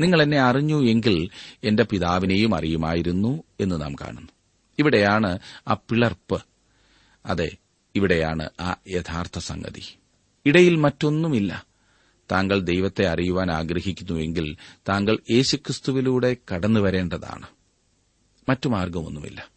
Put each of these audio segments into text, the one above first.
നിങ്ങൾ എന്നെ അറിഞ്ഞു എങ്കിൽ എന്റെ പിതാവിനെയും അറിയുമായിരുന്നു എന്ന് നാം കാണുന്നു. ഇവിടെയാണ് ആ പിളർപ്പ്. അതെ ഇവിടെയാണ് ആ യഥാർത്ഥ സംഗതി. ഇടയിൽ മറ്റൊന്നുമില്ല. താങ്കൾ ദൈവത്തെ അറിയുവാൻ ആഗ്രഹിക്കുന്നുവെങ്കിൽ താങ്കൾ യേശുക്രിസ്തുവിലൂടെ കടന്നുവരേണ്ടതാണ്. മറ്റു മാർഗമൊന്നുമില്ല.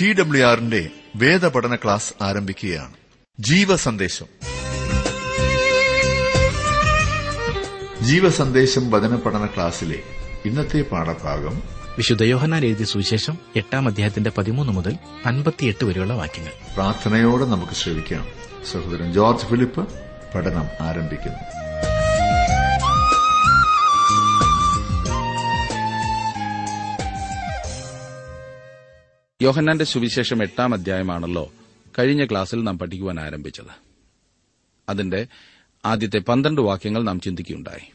ടി ഡബ്ല്യു ആറിന്റെ വേദപഠന ക്ലാസ് ആരംഭിക്കുകയാണ്. ജീവസന്ദേശം. ജീവസന്ദേശം വചന പഠന ക്ലാസ്സിലെ ഇന്നത്തെ പാഠഭാഗം വിശുദ്ധ യോഹന്നാൻ എഴുതിയ സുവിശേഷം എട്ടാം അധ്യായത്തിന്റെ പതിമൂന്ന് മുതൽ അൻപത്തിയെട്ട് വരെയുള്ള വാക്യങ്ങൾ. പ്രാർത്ഥനയോടെ നമുക്ക് ശ്രമിക്കാം സഹോദരൻ ജോർജ് ഫിലിപ്പ് പഠനം ആരംഭിക്കുന്നു. യോഹന്നാന്റെ സുവിശേഷം എട്ടാം അധ്യായമാണല്ലോ കഴിഞ്ഞ ക്ലാസ്സിൽ നാം പഠിക്കുവാൻ ആരംഭിച്ചത്. അതിന്റെ ആദ്യത്തെ പന്ത്രണ്ട് വാക്യങ്ങൾ നാം ചിന്തിക്കുകയുണ്ടായി.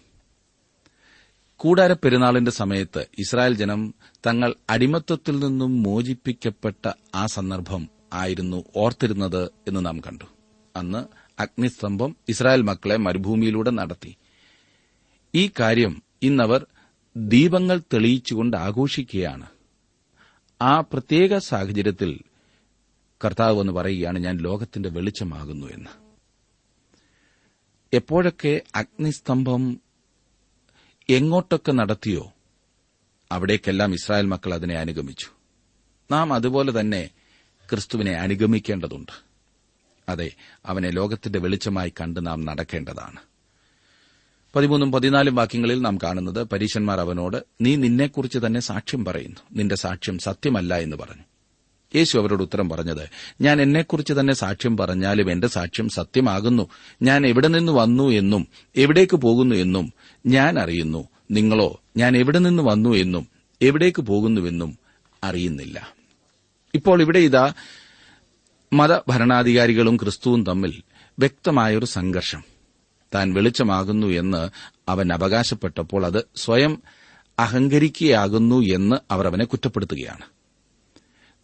കൂടാര പെരുന്നാളിന്റെ സമയത്ത് ഇസ്രായേൽ ജനം തങ്ങൾ അടിമത്വത്തിൽ നിന്നും മോചിപ്പിക്കപ്പെട്ട ആ സന്ദർഭം ആയിരുന്നു ഓർത്തിരുന്നത് എന്ന് നാം കണ്ടു. അന്ന് അഗ്നിസ്തംഭം ഇസ്രായേൽ മക്കളെ മരുഭൂമിയിലൂടെ നടത്തി. ഈ കാര്യം ഇന്നവർ ദീപങ്ങൾ തെളിയിച്ചുകൊണ്ട് ആഘോഷിക്കുകയാണ്. ആ പ്രത്യേക സാഹചര്യത്തിൽ കർത്താവ് എന്ന് പറയുകയാണ് ഞാൻ ലോകത്തിന്റെ വെളിച്ചമാകുന്നു എന്ന്. എപ്പോഴൊക്കെ അഗ്നിസ്തംഭം എങ്ങോട്ടൊക്കെ നടത്തിയോ അവിടേക്കെല്ലാം ഇസ്രായേൽ മക്കൾ അതിനെ അനുഗമിച്ചു. നാം അതുപോലെ തന്നെ ക്രിസ്തുവിനെ അനുഗമിക്കേണ്ടതുണ്ട്. അതെ അവനെ ലോകത്തിന്റെ വെളിച്ചമായി കണ്ട് നാം നടക്കേണ്ടതാണ്. പതിമൂന്നും പതിനാലും വാക്യങ്ങളിൽ നാം കാണുന്നത് പരീശന്മാർ അവനോട് നീ നിന്നെക്കുറിച്ച് തന്നെ സാക്ഷ്യം പറയുന്നു. നിന്റെ സാക്ഷ്യം സത്യമല്ല എന്ന് പറഞ്ഞു. യേശു അവരോട് ഉത്തരം പറഞ്ഞത് ഞാൻ എന്നെക്കുറിച്ച് തന്നെ സാക്ഷ്യം പറഞ്ഞാലും എന്റെ സാക്ഷ്യം സത്യമാകുന്നു. ഞാൻ എവിടെ നിന്ന് വന്നു എന്നും എവിടേക്ക് പോകുന്നു എന്നും ഞാൻ അറിയുന്നു. നിങ്ങളോ ഞാൻ എവിടെ നിന്ന് വന്നു എന്നും എവിടേക്ക് പോകുന്നുവെന്നും അറിയുന്നില്ല. ഇപ്പോൾ ഇവിടെ ഇതാ മതഭരണാധികാരികളും ക്രിസ്തുവും തമ്മിൽ വ്യക്തമായൊരു സംഘർഷം. താൻ വെളിച്ചമാകുന്നു എന്ന് അവൻ അവകാശപ്പെട്ടപ്പോൾ അത് സ്വയം അഹങ്കരിക്കുകയാകുന്നു എന്ന് അവർ അവനെ കുറ്റപ്പെടുത്തുകയാണ്.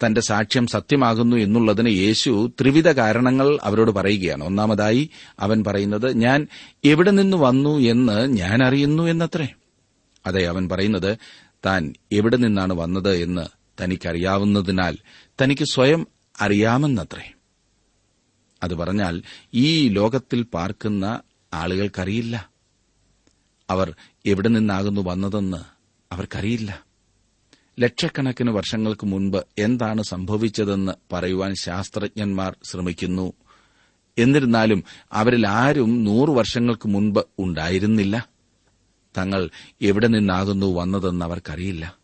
തന്റെ സാക്ഷ്യം സത്യമാകുന്നു എന്നുള്ളതിന് യേശു ത്രിവിധ കാരണങ്ങൾ അവരോട് പറയുകയാണ്. ഒന്നാമതായി അവൻ പറയുന്നത് ഞാൻ എവിടെ നിന്ന് വന്നു എന്ന് ഞാൻ അറിയുന്നു എന്നത്രേ. അതെ അവൻ പറയുന്നത് താൻ എവിടെ നിന്നാണ് വന്നത് എന്ന് തനിക്കറിയാവുന്നതിനാൽ തനിക്ക് സ്വയം അറിയാമെന്നത്രേ. അത് പറഞ്ഞാൽ ഈ ലോകത്തിൽ പാർക്കുന്ന ആളുകൾക്കറിയില്ല. അവർ എവിടെ നിന്നാകുന്നു വന്നതെന്ന് അവർക്കറിയില്ല. ലക്ഷക്കണക്കിന് വർഷങ്ങൾക്ക് മുൻപ് എന്താണ് സംഭവിച്ചതെന്ന് പറയുവാൻ ശാസ്ത്രജ്ഞന്മാർ ശ്രമിക്കുന്നു. എന്നിരുന്നാലും അവരിൽ ആരും നൂറു വർഷങ്ങൾക്ക് മുൻപ് ഉണ്ടായിരുന്നില്ല. തങ്ങൾ എവിടെ നിന്നാകുന്നു വന്നതെന്ന് അവർക്കറിയില്ല.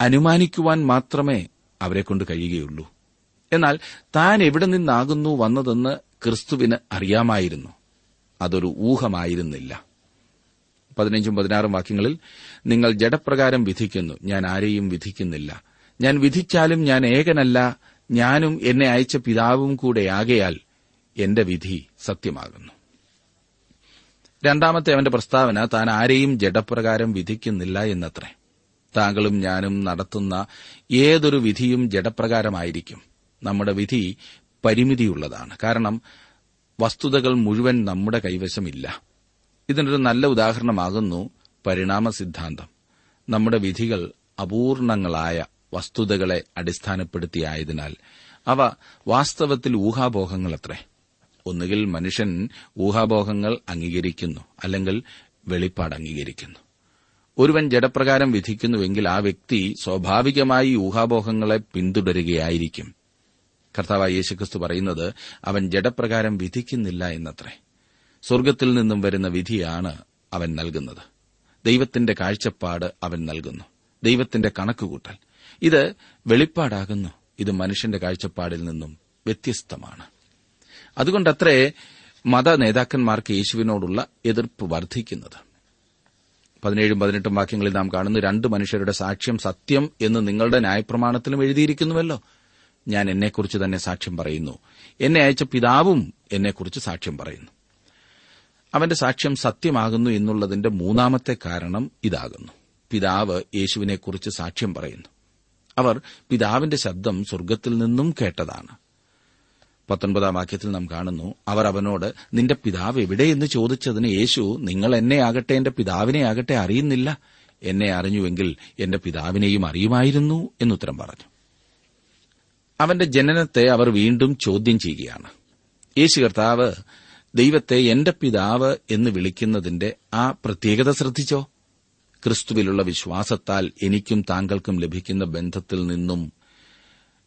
അനുമാനിക്കുവാൻ മാത്രമേ അവരെക്കൊണ്ട് കഴിയുകയുള്ളൂ. എന്നാൽ താൻ എവിടെ നിന്നാകുന്നു വന്നതെന്ന് ക്രിസ്തുവിന് അറിയാമായിരുന്നു. അതൊരു ഊഹമായിരുന്നില്ല. പതിനഞ്ചും പതിനാറും വാക്യങ്ങളിൽ നിങ്ങൾ ജഡപ്രകാരം വിധിക്കുന്നു. ഞാൻ ആരെയും വിധിക്കുന്നില്ല. ഞാൻ വിധിച്ചാലും ഞാൻ ഏകനല്ല. ഞാനും എന്നെ അയച്ച പിതാവും കൂടെ ആകയാൽ എന്റെ വിധി സത്യമാകുന്നു. രണ്ടാമത്തെ അവന്റെ പ്രസ്താവന താൻ ആരെയും ജഡപ്രകാരം വിധിക്കുന്നില്ല എന്നത്രേ. താങ്കളും ഞാനും നടത്തുന്ന ഏതൊരു വിധിയും ജഡപ്രകാരമായിരിക്കും. നമ്മുടെ വിധി പരിമിതിയുള്ളതാണ്. കാരണം വസ്തുതകൾ മുഴുവൻ നമ്മുടെ കൈവശമില്ല. ഇതിനൊരു നല്ല ഉദാഹരണമാകുന്നു പരിണാമ സിദ്ധാന്തം നമ്മുടെ വിധികൾ അപൂർണങ്ങളായ വസ്തുതകളെ അടിസ്ഥാനപ്പെടുത്തിയായതിനാൽ അവ വാസ്തവത്തിൽ ഊഹാപോഹങ്ങളത്രേ. ഒന്നുകിൽ മനുഷ്യൻ ഊഹാപോഹങ്ങൾ അംഗീകരിക്കുന്നു അല്ലെങ്കിൽ വെളിപ്പാട് അംഗീകരിക്കുന്നു. ഒരുവൻ ജഡപ്രകാരം വിധിക്കുന്നുവെങ്കിൽ ആ വ്യക്തി സ്വാഭാവികമായി ഊഹാപോഹങ്ങളെ പിന്തുടരുകയായിരിക്കും. കർത്താവായ യേശുക്രിസ്തു പറയുന്നത് അവൻ ജഡപ്രകാരം വിധിക്കുന്നില്ല എന്നത്രേ. സ്വർഗത്തിൽ നിന്നും വരുന്ന വിധിയാണ് അവൻ നൽകുന്നത്. ദൈവത്തിന്റെ കാഴ്ചപ്പാട് അവൻ നൽകുന്നു. ദൈവത്തിന്റെ കണക്കുകൂട്ടൽ. ഇത് വെളിപ്പാടാകുന്നു. ഇത് മനുഷ്യന്റെ കാഴ്ചപ്പാടിൽ നിന്നും വ്യത്യസ്തമാണ്. അതുകൊണ്ടത്രേ മത നേതാക്കന്മാർക്ക് യേശുവിനോടുള്ള എതിർപ്പ് വർദ്ധിക്കുന്നത്. പതിനേഴും പതിനെട്ടും വാക്യങ്ങളിൽ നാം കാണുന്ന രണ്ട് മനുഷ്യരുടെ സാക്ഷ്യം സത്യം എന്ന് നിങ്ങളുടെ ന്യായപ്രമാണത്തിലും എഴുതിയിരിക്കുന്നുവല്ലോ. ഞാൻ എന്നെക്കുറിച്ച് തന്നെ സാക്ഷ്യം പറയുന്നു. എന്നെ അയച്ച പിതാവും എന്നെക്കുറിച്ച് സാക്ഷ്യം പറയുന്നു. അവന്റെ സാക്ഷ്യം സത്യമാകുന്നു എന്നുള്ളതിന്റെ മൂന്നാമത്തെ കാരണം ഇതാകുന്നു. പിതാവ് യേശുവിനെക്കുറിച്ച് സാക്ഷ്യം പറയുന്നു. അവർ പിതാവിന്റെ ശബ്ദം സ്വർഗത്തിൽ നിന്നും കേട്ടതാണ്. പത്തൊൻപതാം വാക്യത്തിൽ നാം കാണുന്നു അവർ അവനോട് നിന്റെ പിതാവ് എവിടെയെന്ന് ചോദിച്ചതിന് യേശു നിങ്ങൾ എന്നെ ആകട്ടെ എന്റെ പിതാവിനെ ആകട്ടെ അറിയുന്നില്ല. എന്നെ അറിഞ്ഞുവെങ്കിൽ എന്റെ പിതാവിനെയും അറിയുമായിരുന്നു എന്നുത്തരം പറഞ്ഞു. അവന്റെ ജനനത്തെ അവർ വീണ്ടും ചോദ്യം ചെയ്യുകയാണ്. യേശു കർത്താവ് ദൈവത്തെ എന്റെ പിതാവ് എന്ന് വിളിക്കുന്നതിന്റെ ആ പ്രത്യേകത ശ്രദ്ധിച്ചോ? ക്രിസ്തുവിലുള്ള വിശ്വാസത്താൽ എനിക്കും താങ്കൾക്കും ലഭിക്കുന്ന ബന്ധത്തിൽ നിന്നും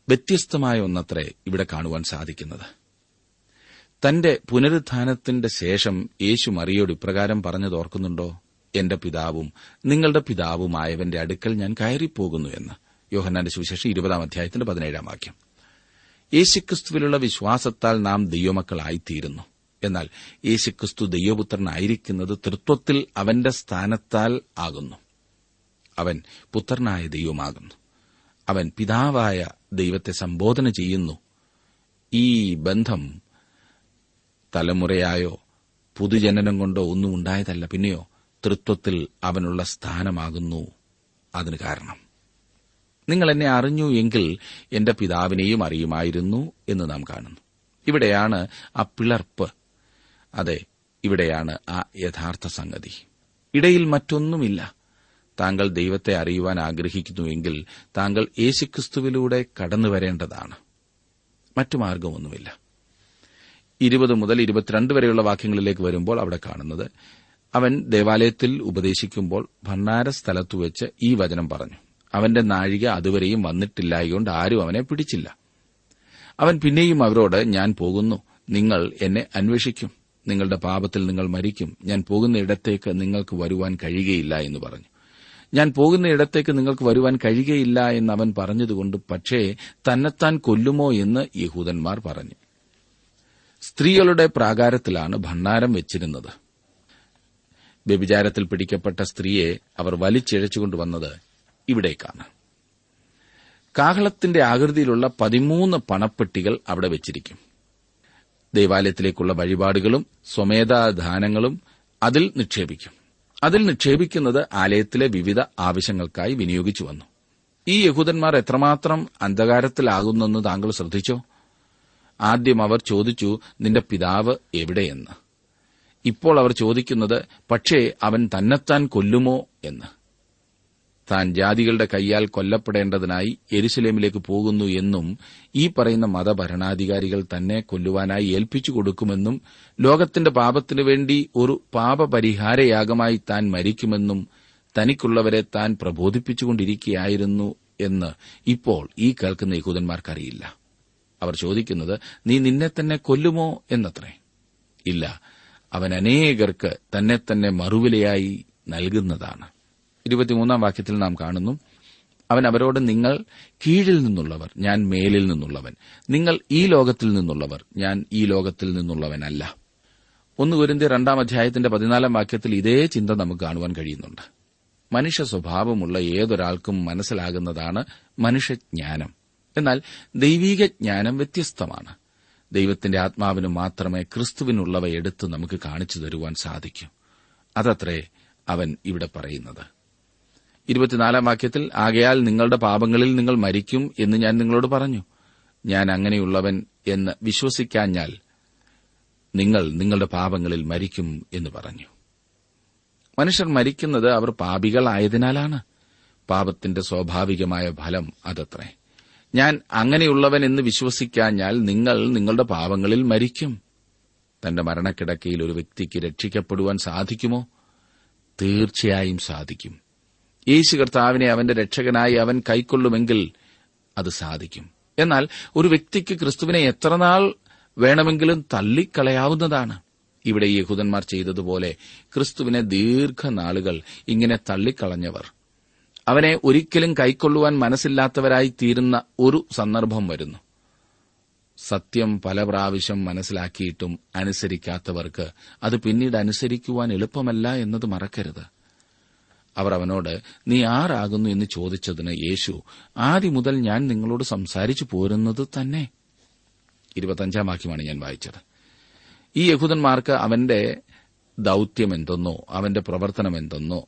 വ്യത്യസ്തമായ ഒന്നത്രേ ഇവിടെ കാണുവാൻ സാധിക്കുന്നത്. തന്റെ പുനരുത്ഥാനത്തിന്റെ ശേഷം യേശു മറിയോട് ഇപ്രകാരം പറഞ്ഞു ഓർക്കുന്നുണ്ടോ? എന്റെ പിതാവും നിങ്ങളുടെ പിതാവുമായവന്റെ അടുക്കൽ ഞാൻ കയറിപ്പോകുന്നു എന്ന്. യോഹന്നാന്റെ സുവിശേഷം ഇരുപതാം അധ്യായത്തിന്റെ പതിനേഴാം വാക്യം. യേശുക്രിസ്തുവിലുള്ള വിശ്വാസത്താൽ നാം ദൈവമക്കളായിത്തീരുന്നു. എന്നാൽ യേശുക്രിസ്തു ദൈവപുത്രനായിരിക്കുന്നത് തൃത്വത്തിൽ അവന്റെ സ്ഥാനത്താൽ ആകുന്നു. അവൻ പുത്രനായ ദൈവമാകുന്നു. അവൻ പിതാവായ ദൈവത്തെ സംബോധന ചെയ്യുന്നു. ഈ ബന്ധം തലമുറയായോ പുതുജനനം കൊണ്ടോ ഒന്നും ഉണ്ടായതല്ല. പിന്നെയോ തൃത്വത്തിൽ അവനുള്ള സ്ഥാനമാകുന്നു. അതിന് കാരണം നിങ്ങൾ എന്നെ അറിഞ്ഞു എങ്കിൽ എന്റെ പിതാവിനെയും അറിയുമായിരുന്നു എന്ന് നാം കാണുന്നു. ഇവിടെയാണ് ആ പിളർപ്പ്. അതെ ഇവിടെയാണ് ആ യഥാർത്ഥ സംഗതി. ഇടയിൽ മറ്റൊന്നുമില്ല. താങ്കൾ ദൈവത്തെ അറിയുവാൻ ആഗ്രഹിക്കുന്നുവെങ്കിൽ താങ്കൾ യേശുക്രിസ്തുവിലൂടെ കടന്നുവരേണ്ടതാണ്. മറ്റു മാർഗമൊന്നുമില്ല. ഇരുപത് മുതൽ ഇരുപത്തിരണ്ട് വരെയുള്ള വാക്യങ്ങളിലേക്ക് വരുമ്പോൾ അവിടെ കാണുന്നത് അവൻ ദേവാലയത്തിൽ ഉപദേശിക്കുമ്പോൾ ഭണ്ണാര സ്ഥലത്തു വെച്ച് ഈ വചനം പറഞ്ഞു. അവന്റെ നാഴിക അതുവരെയും വന്നിട്ടില്ലായകൊണ്ട് ആരും അവനെ പിടിച്ചില്ല. അവൻ പിന്നെയും അവരോട് ഞാൻ പോകുന്നു. നിങ്ങൾ എന്നെ അന്വേഷിക്കും. നിങ്ങളുടെ പാപത്തിൽ നിങ്ങൾ മരിക്കും. ഞാൻ പോകുന്ന ഇടത്തേക്ക് നിങ്ങൾക്ക് വരുവാൻ കഴിയുകയില്ല എന്ന് പറഞ്ഞു. ഞാൻ പോകുന്ന ഇടത്തേക്ക് നിങ്ങൾക്ക് വരുവാൻ കഴിയുകയില്ല എന്ന് അവൻ പറഞ്ഞതുകൊണ്ട് പക്ഷേ തന്നെത്താൻ കൊല്ലുമോ എന്ന് യഹൂദന്മാർ പറഞ്ഞു. സ്ത്രീകളുടെ പ്രാകാരത്തിലാണ് ഭണ്ണാരം വെച്ചിരുന്നത്. വ്യഭിചാരത്തിൽ പിടിക്കപ്പെട്ട സ്ത്രീയെ അവർ വലിച്ചിഴച്ചുകൊണ്ടുവന്നത് ഇവിടേക്കാണ്. കാഹളത്തിന്റെ ആകൃതിയിലുള്ള പതിമൂന്ന് പണപ്പെട്ടികൾ അവിടെ വെച്ചിരിക്കും. ദേവാലയത്തിലേക്കുള്ള വഴിപാടുകളും സ്വമേധാദാനങ്ങളും അതിൽ നിക്ഷേപിക്കും. അതിൽ നിക്ഷേപിക്കുന്നത് ആലയത്തിലെ വിവിധ ആവശ്യങ്ങൾക്കായി വിനിയോഗിച്ചു വന്നു. ഈ യഹൂദന്മാർ എത്രമാത്രം അന്ധകാരത്തിലാകുന്നെന്ന് താങ്കൾ ശ്രദ്ധിച്ചോ? ആദ്യം അവർ ചോദിച്ചു നിന്റെ പിതാവ് എവിടെയെന്ന്? ഇപ്പോൾ അവർ ചോദിക്കുന്നത് പക്ഷേ അവൻ തന്നെത്താൻ കൊല്ലുമോ? എന്ന്. താൻ ജാതികളുടെ കൈയാൽ കൊല്ലപ്പെടേണ്ടതിനായി എരുസലേമിലേക്ക് പോകുന്നു എന്നും ഈ പറയുന്ന മതഭരണാധികാരികൾ തന്നെ കൊല്ലുവാനായി ഏൽപ്പിച്ചു കൊടുക്കുമെന്നും ലോകത്തിന്റെ പാപത്തിനു വേണ്ടി ഒരു പാപപരിഹാരയാഗമായി താൻ മരിക്കുമെന്നും തനിക്കുള്ളവരെ താൻ പ്രബോധിപ്പിച്ചുകൊണ്ടിരിക്കുകയായിരുന്നു എന്ന് ഇപ്പോൾ ഈ കേൾക്കുന്ന യഹൂദന്മാർക്കറിയില്ല. അവർ ചോദിക്കുന്നത് നീ നിന്നെ തന്നെ കൊല്ലുമോ എന്നത്രേ? ഇല്ല അവൻ അനേകർക്ക് തന്നെ തന്നെ മറുവിലയായി നൽകുന്നതാണ്. ഇരുപത്തിമൂന്നാം വാക്യത്തിൽ നാം കാണുന്നു അവൻ അവരോട് നിങ്ങൾ കീഴിൽ നിന്നുള്ളവർ ഞാൻ മേലിൽ നിന്നുള്ളവൻ. നിങ്ങൾ ഈ ലോകത്തിൽ നിന്നുള്ളവർ ഞാൻ ഈ ലോകത്തിൽ നിന്നുള്ളവനല്ല. ഒന്ന് കുരിന്തി രണ്ടാം അധ്യായത്തിന്റെ പതിനാലാം വാക്യത്തിൽ ഇതേ ചിന്ത നമുക്ക് കാണുവാൻ കഴിയുന്നുണ്ട്. മനുഷ്യ സ്വഭാവമുള്ള ഏതൊരാൾക്കും മനസ്സിലാകുന്നതാണ് മനുഷ്യജ്ഞാനം. എന്നാൽ ദൈവീക ജ്ഞാനം വ്യത്യസ്തമാണ്. ദൈവത്തിന്റെ ആത്മാവിന് മാത്രമേ ക്രിസ്തുവിനുള്ളവ എടുത്ത് നമുക്ക് കാണിച്ചു തരുവാൻ സാധിക്കൂ. അതത്രേ അവൻ ഇവിടെ പറയുന്നത്. ഇരുപത്തിനാലാം വാക്യത്തിൽ ആകയാൽ നിങ്ങളുടെ പാപങ്ങളിൽ നിങ്ങൾ മരിക്കും എന്ന് ഞാൻ നിങ്ങളോട് പറഞ്ഞു. ഞാൻ അങ്ങനെയുള്ളവൻ എന്ന് വിശ്വസിക്കാഞ്ഞാൽ നിങ്ങൾ നിങ്ങളുടെ പാപങ്ങളിൽ മരിക്കും എന്ന് പറഞ്ഞു. മനുഷ്യർ മരിക്കുന്നത് അവർ പാപികളായതിനാലാണ് പാപത്തിന്റെ സ്വാഭാവികമായ ഫലം അതത്രേ. ഞാൻ അങ്ങനെയുള്ളവൻ എന്ന് വിശ്വസിക്കാഞ്ഞാൽ നിങ്ങൾ നിങ്ങളുടെ പാപങ്ങളിൽ മരിക്കും. തന്റെ മരണക്കിടക്കയിൽ ഒരു വ്യക്തിക്ക് രക്ഷിക്കപ്പെടുവാൻ സാധിക്കുമോ? തീർച്ചയായും സാധിക്കും. യേശു കർത്താവിനെ അവന്റെ രക്ഷകനായി അവൻ കൈക്കൊള്ളുമെങ്കിൽ അത് സാധിക്കും. എന്നാൽ ഒരു വ്യക്തിക്ക് ക്രിസ്തുവിനെ എത്രനാൾ വേണമെങ്കിലും തള്ളിക്കളയാവുന്നതാണ്. ഇവിടെ യഹൂദന്മാർ ചെയ്തതുപോലെ ക്രിസ്തുവിനെ ദീർഘനാളുകൾ ഇങ്ങനെ തള്ളിക്കളഞ്ഞവർ. അവനെ ഒരിക്കലും കൈക്കൊള്ളുവാൻ മനസ്സില്ലാത്തവരായി തീരുന്ന ഒരു സന്ദർഭം വരുന്നു. സത്യം പല പ്രാവശ്യം മനസ്സിലാക്കിയിട്ടും അനുസരിക്കാത്തവർക്ക് അത് പിന്നീട് അനുസരിക്കുവാൻ എളുപ്പമല്ല എന്നത് മറക്കരുത്. അവർ അവനോട് നീ ആരാകുന്നു എന്ന് ചോദിച്ചതിന് യേശു ആദ്യം മുതൽ ഞാൻ നിങ്ങളോട് സംസാരിച്ചു പോരുന്നത് തന്നെ. വാക്യമാണ് ഞാൻ വായിച്ചത്. ഈ യഹൂദന്മാർക്ക് അവന്റെ ദൌത്യം എന്തെന്നോ അവന്റെ പ്രവർത്തനം എന്തെന്നോ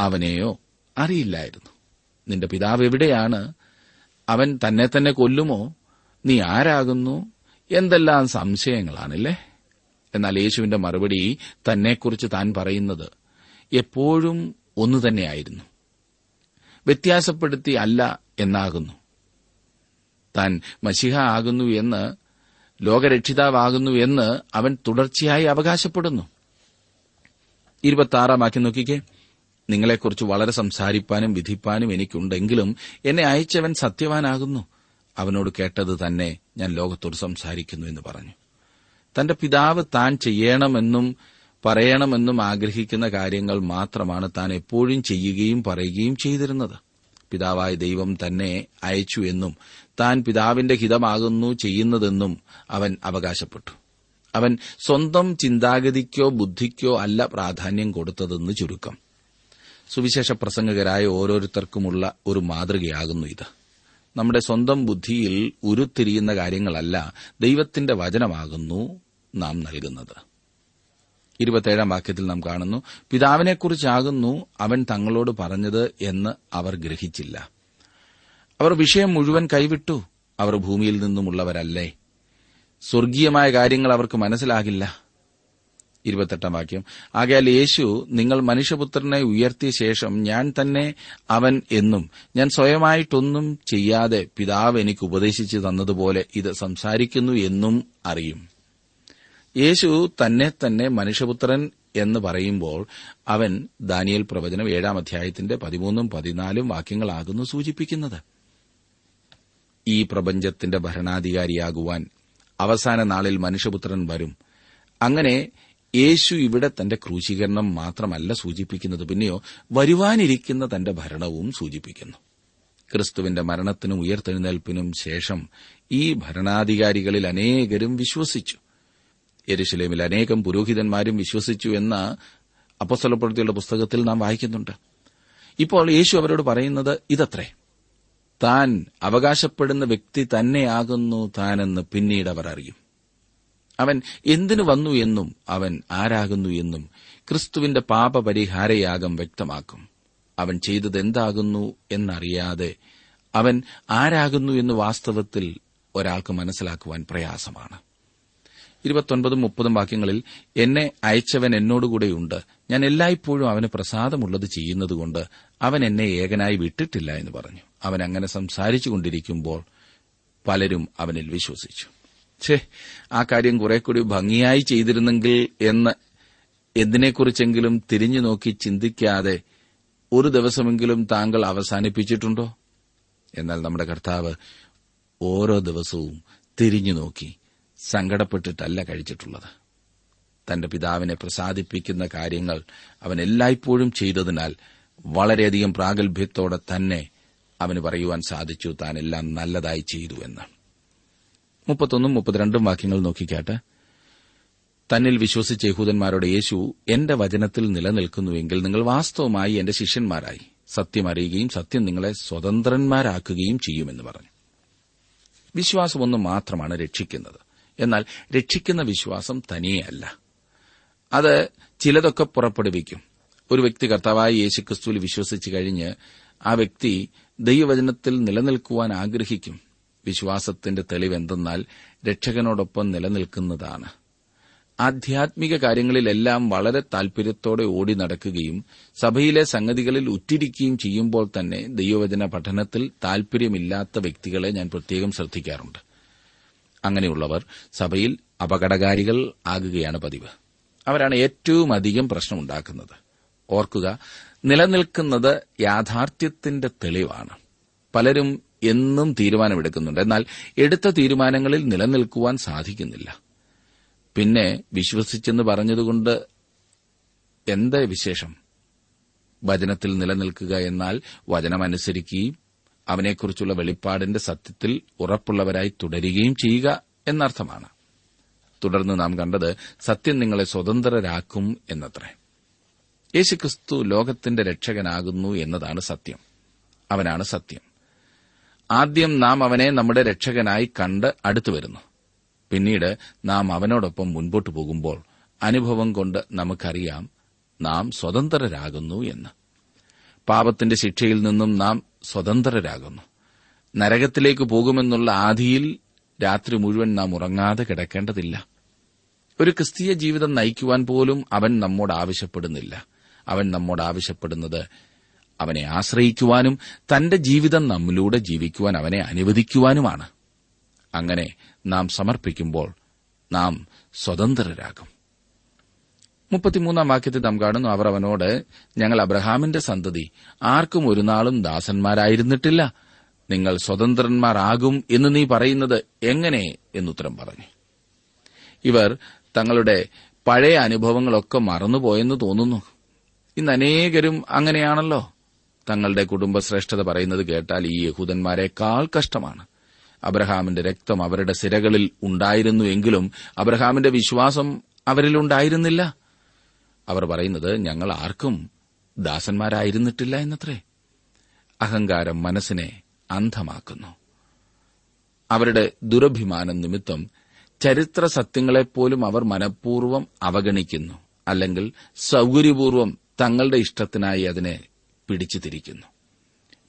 അവനെയോ അറിയില്ലായിരുന്നു. നിന്റെ പിതാവ് എവിടെയാണ്? അവൻ തന്നെ തന്നെ കൊല്ലുമോ? നീ ആരാകുന്നു? എന്തെല്ലാം സംശയങ്ങളാണല്ലേ? എന്നാൽ യേശുവിന്റെ മറുപടി തന്നെക്കുറിച്ച് താൻ പറയുന്നത് എപ്പോഴും ഒന്നു തന്നെയായിരുന്നു. വ്യത്യാസപ്പെടുത്തി അല്ല എന്നാകുന്നു. താൻ മഷിഹ ആകുന്നു എന്ന് ലോകരക്ഷിതാവാകുന്നു എന്ന് അവൻ തുടർച്ചയായി അവകാശപ്പെടുന്നു. ഇരുപത്താറാം ആക്കി നോക്കിക്കേ. നിങ്ങളെക്കുറിച്ച് വളരെ സംസാരിപ്പാനും വിധിപ്പാനും എനിക്കുണ്ടെങ്കിലും എന്നെ അയച്ചവൻ സത്യവാനാകുന്നു. അവനോട് കേട്ടത് തന്നെ ഞാൻ ലോകത്തോട് സംസാരിക്കുന്നു എന്ന് പറഞ്ഞു. തന്റെ പിതാവ് താൻ ചെയ്യണമെന്നും പറയണമെന്നും ആഗ്രഹിക്കുന്ന കാര്യങ്ങൾ മാത്രമാണ് താൻ എപ്പോഴും ചെയ്യുകയും പറയുകയും ചെയ്തിരുന്നത്. പിതാവായ ദൈവം തന്നെ അയച്ചു എന്നും താൻ പിതാവിന്റെ ഹിതമാകുന്നു ചെയ്യുന്നതെന്നും അവൻ അവകാശപ്പെട്ടു. അവൻ സ്വന്തം ചിന്താഗതിക്കോ ബുദ്ധിക്കോ അല്ല പ്രാധാന്യം കൊടുത്തതെന്ന് ചുരുക്കം. സുവിശേഷ പ്രസംഗകരായ ഓരോരുത്തർക്കുമുള്ള ഒരു മാതൃകയാകുന്നു ഇത്. നമ്മുടെ സ്വന്തം ബുദ്ധിയിൽ ഉരുത്തിരിയുന്ന കാര്യങ്ങളല്ല ദൈവത്തിന്റെ വചനമാകുന്നു നാം നൽകുന്നത്. ഇരുപത്തേഴാം വാക്യത്തിൽ നാം കാണുന്നു പിതാവിനെക്കുറിച്ചാകുന്നു അവൻ തങ്ങളോട് പറഞ്ഞത് എന്ന് അവർ ഗ്രഹിച്ചില്ല. അവർ വിഷയം മുഴുവൻ കൈവിട്ടു. അവർ ഭൂമിയിൽ നിന്നുമുള്ളവരല്ലേ. സ്വർഗീയമായ കാര്യങ്ങൾ അവർക്ക് മനസ്സിലാകില്ല. ഇരുപത്തെട്ടാം വാക്യം ആകയാൽ യേശു നിങ്ങൾ മനുഷ്യപുത്രനെ ഉയർത്തിയ ശേഷം ഞാൻ തന്നെ അവൻ എന്നും ഞാൻ സ്വയമായിട്ടൊന്നും ചെയ്യാതെ പിതാവ് എനിക്ക് ഉപദേശിച്ചു തന്നതുപോലെ ഇത് സംസാരിക്കുന്നു എന്നും അറിയും. യേശു തന്നെ തന്നെ മനുഷ്യപുത്രൻ എന്ന് പറയുമ്പോൾ അവൻ ദാനിയൽ പ്രവചനം ഏഴാം അധ്യായത്തിന്റെ പതിമൂന്നും പതിനാലും വാക്യങ്ങളാകുന്നു സൂചിപ്പിക്കുന്നത്. ഈ പ്രപഞ്ചത്തിന്റെ ഭരണാധികാരിയാകുവാൻ അവസാന നാളിൽ മനുഷ്യപുത്രൻ വരും. അങ്ങനെ യേശു ഇവിടെ തന്റെ ക്രൂശീകരണം മാത്രമല്ല സൂചിപ്പിക്കുന്നത് പിന്നെയോ വരുവാനിരിക്കുന്ന തന്റെ ഭരണവും സൂചിപ്പിക്കുന്നു. ക്രിസ്തുവിന്റെ മരണത്തിനും ഉയർത്തെഴുന്നേൽപ്പിനും ശേഷം ഈ ഭരണാധികാരികളിൽ അനേകരും വിശ്വസിച്ചു. യെരുശലേമിൽ അനേകം പുരോഹിതന്മാരും വിശ്വസിച്ചു എന്ന അപ്പസ്വലപ്പെടുത്തിയുള്ള പുസ്തകത്തിൽ നാം വായിക്കുന്നുണ്ട്. ഇപ്പോൾ യേശു അവരോട് പറയുന്നത് ഇതത്രേ. താൻ അവകാശപ്പെടുന്ന വ്യക്തി തന്നെയാകുന്നു താനെന്ന് പിന്നീട് അവർ അറിയും. അവൻ എന്തിനു വന്നു എന്നും അവൻ ആരാകുന്നു എന്നും ക്രിസ്തുവിന്റെ പാപപരിഹാരയാഗം വ്യക്തമാക്കും. അവൻ ചെയ്തത് എന്താകുന്നു എന്നറിയാതെ അവൻ ആരാകുന്നു എന്ന് വാസ്തവത്തിൽ ഒരാൾക്ക് മനസ്സിലാക്കുവാൻ പ്രയാസമാണ്. ഇരുപത്തൊൻപതും മുപ്പതും വാക്യങ്ങളിൽ എന്നെ അയച്ചവൻ എന്നോടുകൂടെയുണ്ട്. ഞാൻ എല്ലായ്പ്പോഴും അവന് പ്രസാദമുള്ളത് ചെയ്യുന്നതുകൊണ്ട് അവൻ എന്നെ ഏകനായി വിട്ടിട്ടില്ല എന്ന് പറഞ്ഞു. അവൻ അങ്ങനെ സംസാരിച്ചുകൊണ്ടിരിക്കുമ്പോൾ പലരും അവനിൽ വിശ്വസിച്ചു. ഛേ ആ കാര്യം കുറെ കൂടി ഭംഗിയായി ചെയ്തിരുന്നെങ്കിൽ എന്ന് എന്തിനെക്കുറിച്ചെങ്കിലും തിരിഞ്ഞു നോക്കി ചിന്തിക്കാതെ ഒരു ദിവസമെങ്കിലും താങ്കൾ അവസാനിപ്പിച്ചിട്ടുണ്ടോ? എന്നാൽ നമ്മുടെ കർത്താവ് ഓരോ ദിവസവും തിരിഞ്ഞു നോക്കി സങ്കടപ്പെട്ടിട്ടല്ല കഴിച്ചിട്ടുള്ളത്. തന്റെ പിതാവിനെ പ്രസാദിപ്പിക്കുന്ന കാര്യങ്ങൾ അവൻ എല്ലായ്പ്പോഴും ചെയ്തതിനാൽ വളരെയധികം പ്രാഗൽഭ്യത്തോടെ തന്നെ അവന് പറയുവാൻ സാധിച്ചു താൻ എല്ലാം നല്ലതായി ചെയ്തു എന്ന് മുപ്പത്തൊന്നും മുപ്പത്തിരണ്ടും വാക്യങ്ങൾ നോക്കിക്കാട്ട് തന്നിൽ വിശ്വസിച്ച യഹൂദന്മാരുടെ യേശു എന്റെ വചനത്തിൽ നിലനിൽക്കുന്നുവെങ്കിൽ നിങ്ങൾ വാസ്തവമായി എന്റെ ശിഷ്യന്മാരായി. സത്യം അറിയുകയും സത്യം നിങ്ങളെ സ്വതന്ത്രന്മാരാക്കുകയും ചെയ്യുമെന്ന് പറഞ്ഞു. വിശ്വാസമൊന്നു മാത്രമാണ് രക്ഷിക്കുന്നത്. എന്നാൽ രക്ഷിക്കുന്ന വിശ്വാസം തനിയല്ല. അത് ചിലതൊക്കെ പുറപ്പെടുവിക്കും. ഒരു വ്യക്തി കർത്താവായ യേശുക്രിസ്തുവിൽ വിശ്വസിച്ചു കഴിഞ്ഞ് ആ വ്യക്തി ദൈവവചനത്തിൽ നിലനിൽക്കുവാൻ ആഗ്രഹിക്കും. വിശ്വാസത്തിന്റെ തെളിവെന്തെന്നാൽ രക്ഷകനോടൊപ്പം നിലനിൽക്കുന്നതാണ്. ആധ്യാത്മിക കാര്യങ്ങളിലെല്ലാം വളരെ താൽപര്യത്തോടെ ഓടി നടക്കുകയും സഭയിലെ സംഗതികളിൽ ഉറ്റിരിക്കുകയും ചെയ്യുമ്പോൾ തന്നെ ദൈവവചന പഠനത്തിൽ താൽപര്യമില്ലാത്ത വ്യക്തികളെ ഞാൻ പ്രത്യേകം ശ്രദ്ധിക്കാറുണ്ട്. അങ്ങനെയുള്ളവർ സഭയിൽ അപകടകാരികൾ ആകുകയാണ് പതിവ്. അവരാണ് ഏറ്റവും അധികം പ്രശ്നമുണ്ടാക്കുന്നത്. ഓർക്കുക നിലനിൽക്കുന്നത് യാഥാർത്ഥ്യത്തിന്റെ തെളിവാണ്. പലരും എന്നും തീരുമാനമെടുക്കുന്നുണ്ട്. എന്നാൽ എടുത്ത തീരുമാനങ്ങളിൽ നിലനിൽക്കുവാൻ സാധിക്കുന്നില്ല. പിന്നെ വിശ്വസിച്ചെന്ന് പറഞ്ഞതുകൊണ്ട് എന്ത് വിശേഷം? വചനത്തിൽ നിലനിൽക്കുക എന്നാൽ വചനമനുസരിക്കുകയും അവനെക്കുറിച്ചുള്ള വെളിപ്പാടിന്റെ സത്യത്തിൽ ഉറപ്പുള്ളവരായി തുടരുകയും ചെയ്യുക എന്നർത്ഥമാണ്. തുടർന്ന് നാം കണ്ടത് സത്യം നിങ്ങളെ സ്വതന്ത്രരാക്കും എന്നത്രേ. യേശുക്രിസ്തു ലോകത്തിന്റെ രക്ഷകനാകുന്നു എന്നതാണ് സത്യം. അവനാണ് സത്യം. ആദ്യം നാം അവനെ നമ്മുടെ രക്ഷകനായി കണ്ട് അടുത്തു വരുന്നു. പിന്നീട് നാം അവനോടൊപ്പം മുൻപോട്ടു പോകുമ്പോൾ അനുഭവം കൊണ്ട് നമുക്കറിയാം നാം സ്വതന്ത്രരാകുന്നു എന്ന്. പാപത്തിന്റെ ശിക്ഷയിൽ നിന്നും നാം സ്വതന്ത്രരാകുന്നു. നരകത്തിലേക്ക് പോകുമെന്നുള്ള ആധിയിൽ രാത്രി മുഴുവൻ നാം ഉറങ്ങാതെ കിടക്കേണ്ടതില്ല. ഒരു ക്രിസ്തീയ ജീവിതം നയിക്കുവാൻ പോലും അവൻ നമ്മോട് ആവശ്യപ്പെടുന്നില്ല. അവൻ നമ്മോട് ആവശ്യപ്പെടുന്നത് അവനെ ആശ്രയിക്കുവാനും തന്റെ ജീവിതം നമ്മിലൂടെ ജീവിക്കുവാൻ അവനെ അനുവദിക്കുവാനുമാണ്. അങ്ങനെ നാം സമർപ്പിക്കുമ്പോൾ നാം സ്വതന്ത്രരാകും. മുപ്പത്തിമൂന്നാം വാക്യത്തിൽ നാം കാണുന്നു അവർ അവനോട് ഞങ്ങൾ അബ്രഹാമിന്റെ സന്തതി ആർക്കും ഒരു നാളും ദാസന്മാരായിരുന്നിട്ടില്ല. നിങ്ങൾ സ്വതന്ത്രന്മാരാകും എന്ന് നീ പറയുന്നത് എങ്ങനെ? എന്നുത്തരം പറഞ്ഞു. ഇവർ തങ്ങളുടെ പഴയ അനുഭവങ്ങളൊക്കെ മറന്നുപോയെന്ന് തോന്നുന്നു. ഇന്ന് അനേകരും അങ്ങനെയാണല്ലോ. തങ്ങളുടെ കുടുംബശ്രേഷ്ഠത പറയുന്നത് കേട്ടാൽ ഈ യഹൂദന്മാരെക്കാൾ കഷ്ടമാണ്. അബ്രഹാമിന്റെ രക്തം അവരുടെ സിരകളിൽ ഉണ്ടായിരുന്നു എങ്കിലും അബ്രഹാമിന്റെ വിശ്വാസം അവരിലുണ്ടായിരുന്നില്ല. അവർ പറയുന്നത് ഞങ്ങൾ ആർക്കും ദാസന്മാരായിരുന്നിട്ടില്ല എന്നത്രേ. അഹങ്കാരം മനസ്സിനെ അന്ധമാക്കുന്നു. അവരുടെ ദുരഭിമാനം നിമിത്തം ചരിത്ര സത്യങ്ങളെപ്പോലും അവർ മനഃപൂർവം അവഗണിക്കുന്നു അല്ലെങ്കിൽ സൗകര്യപൂർവം തങ്ങളുടെ ഇഷ്ടത്തിനായി അതിനെ പിടിച്ചു തിരിക്കുന്നു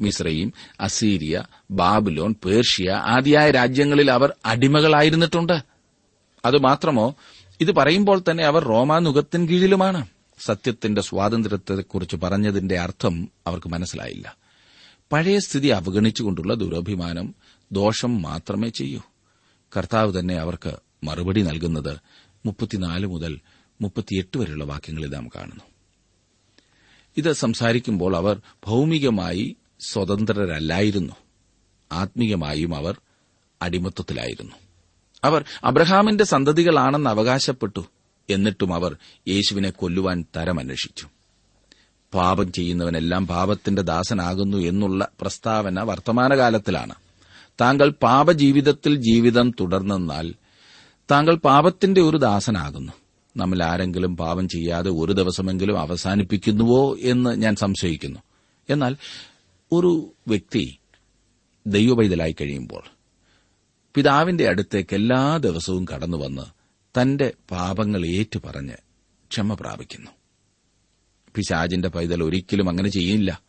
മിശ്രയും അസീരിയ ബാബിലോൺ പേർഷ്യ ആദിയായ രാജ്യങ്ങളിൽ അവർ അടിമകളായിരുന്നിട്ടുണ്ട്. അതുമാത്രമോ? ഇത് പറയുമ്പോൾ തന്നെ അവർ റോമാനുഗത്തിൻ കീഴിലുമാണ്. സത്യത്തിന്റെ സ്വാതന്ത്ര്യത്തെക്കുറിച്ച് പറഞ്ഞതിന്റെ അർത്ഥം അവർക്ക് മനസ്സിലായില്ല. പഴയ സ്ഥിതി അവഗണിച്ചുകൊണ്ടുള്ള ദുരഭിമാനം ദോഷം മാത്രമേ ചെയ്യൂ. കർത്താവ് തന്നെ അവർക്ക് മറുപടി നൽകുന്നത് മുപ്പത്തിനാല് മുതൽ മുപ്പത്തിയെട്ട് വരെയുള്ള വാക്യങ്ങളിൽ നാം കാണുന്നു. ഇത് സംസാരിക്കുമ്പോൾ അവർ ഭൌമികമായി സ്വതന്ത്രരല്ലായിരുന്നു. ആത്മീയമായും അവർ അടിമത്വത്തിലായിരുന്നു അവർ അബ്രഹാമിന്റെ സന്തതികളാണെന്ന് അവകാശപ്പെട്ടു. എന്നിട്ടും അവർ യേശുവിനെ കൊല്ലുവാൻ തരമന്വേഷിച്ചു. പാപം ചെയ്യുന്നവനെല്ലാം പാപത്തിന്റെ ദാസനാകുന്നു എന്നുള്ള പ്രസ്താവന വർത്തമാനകാലത്തിലാണ്. താങ്കൾ പാപജീവിതത്തിൽ ജീവിതം തുടർന്നാൽ താങ്കൾ പാപത്തിന്റെ ഒരു ദാസനാകുന്നു. നമ്മൾ ആരെങ്കിലും പാപം ചെയ്യാതെ ഒരു ദിവസമെങ്കിലും അവസാനിപ്പിക്കുന്നുവോ എന്ന് ഞാൻ സംശയിക്കുന്നു. എന്നാൽ ഒരു വ്യക്തി ദൈവവൈതലായി കഴിയുമ്പോൾ പിതാവിന്റെ അടുത്തേക്ക് എല്ലാ ദിവസവും കടന്നുവന്ന് തന്റെ പാപങ്ങൾ ഏറ്റുപറഞ്ഞ് ക്ഷമ പ്രാപിക്കുന്നു. പിശാജിന്റെ പൈതൽ ഒരിക്കലും അങ്ങനെ ചെയ്യില്ല.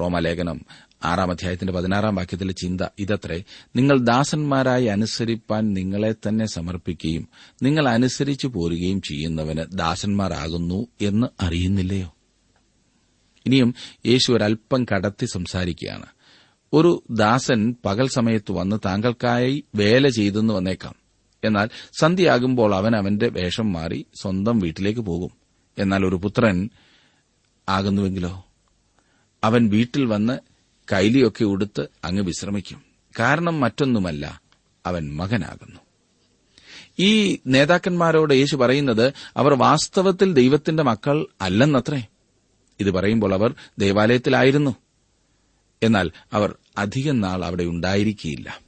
റോമലേഖനം ആറാം അധ്യായത്തിന്റെ പതിനാറാം വാക്യത്തിലെ ചിന്ത ഇതത്രേ. നിങ്ങൾ ദാസന്മാരായി അനുസരിപ്പാൻ നിങ്ങളെ തന്നെ സമർപ്പിക്കുകയും നിങ്ങൾ അനുസരിച്ചു പോരുകയും ചെയ്യുന്നവന് ദാസന്മാരാകുന്നു എന്ന് അറിയുന്നില്ലയോ? ഇനിയും യേശു ഒരൽപ്പം കടത്തി സംസാരിക്കുകയാണ്. ഒരു ദാസൻ പകൽ സമയത്ത് വന്ന് താങ്കൾക്കായി വേല ചെയ്തെന്ന് വന്നേക്കാം. എന്നാൽ സന്ധ്യയാകുമ്പോൾ അവൻ അവന്റെ വേഷം മാറി സ്വന്തം വീട്ടിലേക്ക് പോകും. എന്നാൽ ഒരു പുത്രൻ ആകുന്നുവെങ്കിലോ? അവൻ വീട്ടിൽ വന്ന് കൈലിയൊക്കെ ഉടുത്ത് അങ്ങ് വിശ്രമിക്കും. കാരണം മറ്റൊന്നുമല്ല അവൻ മകനാകുന്നു. ഈ നേതാക്കന്മാരോട് യേശു പറയുന്നത് അവർ വാസ്തവത്തിൽ ദൈവത്തിന്റെ മക്കൾ അല്ലെന്നത്രേ. ഇത് പറയുമ്പോൾ അവർ ദേവാലയത്തിലായിരുന്നു. എന്നാൽ അവർ അധികം നാൾ അവിടെ ഉണ്ടായിരിക്കില്ല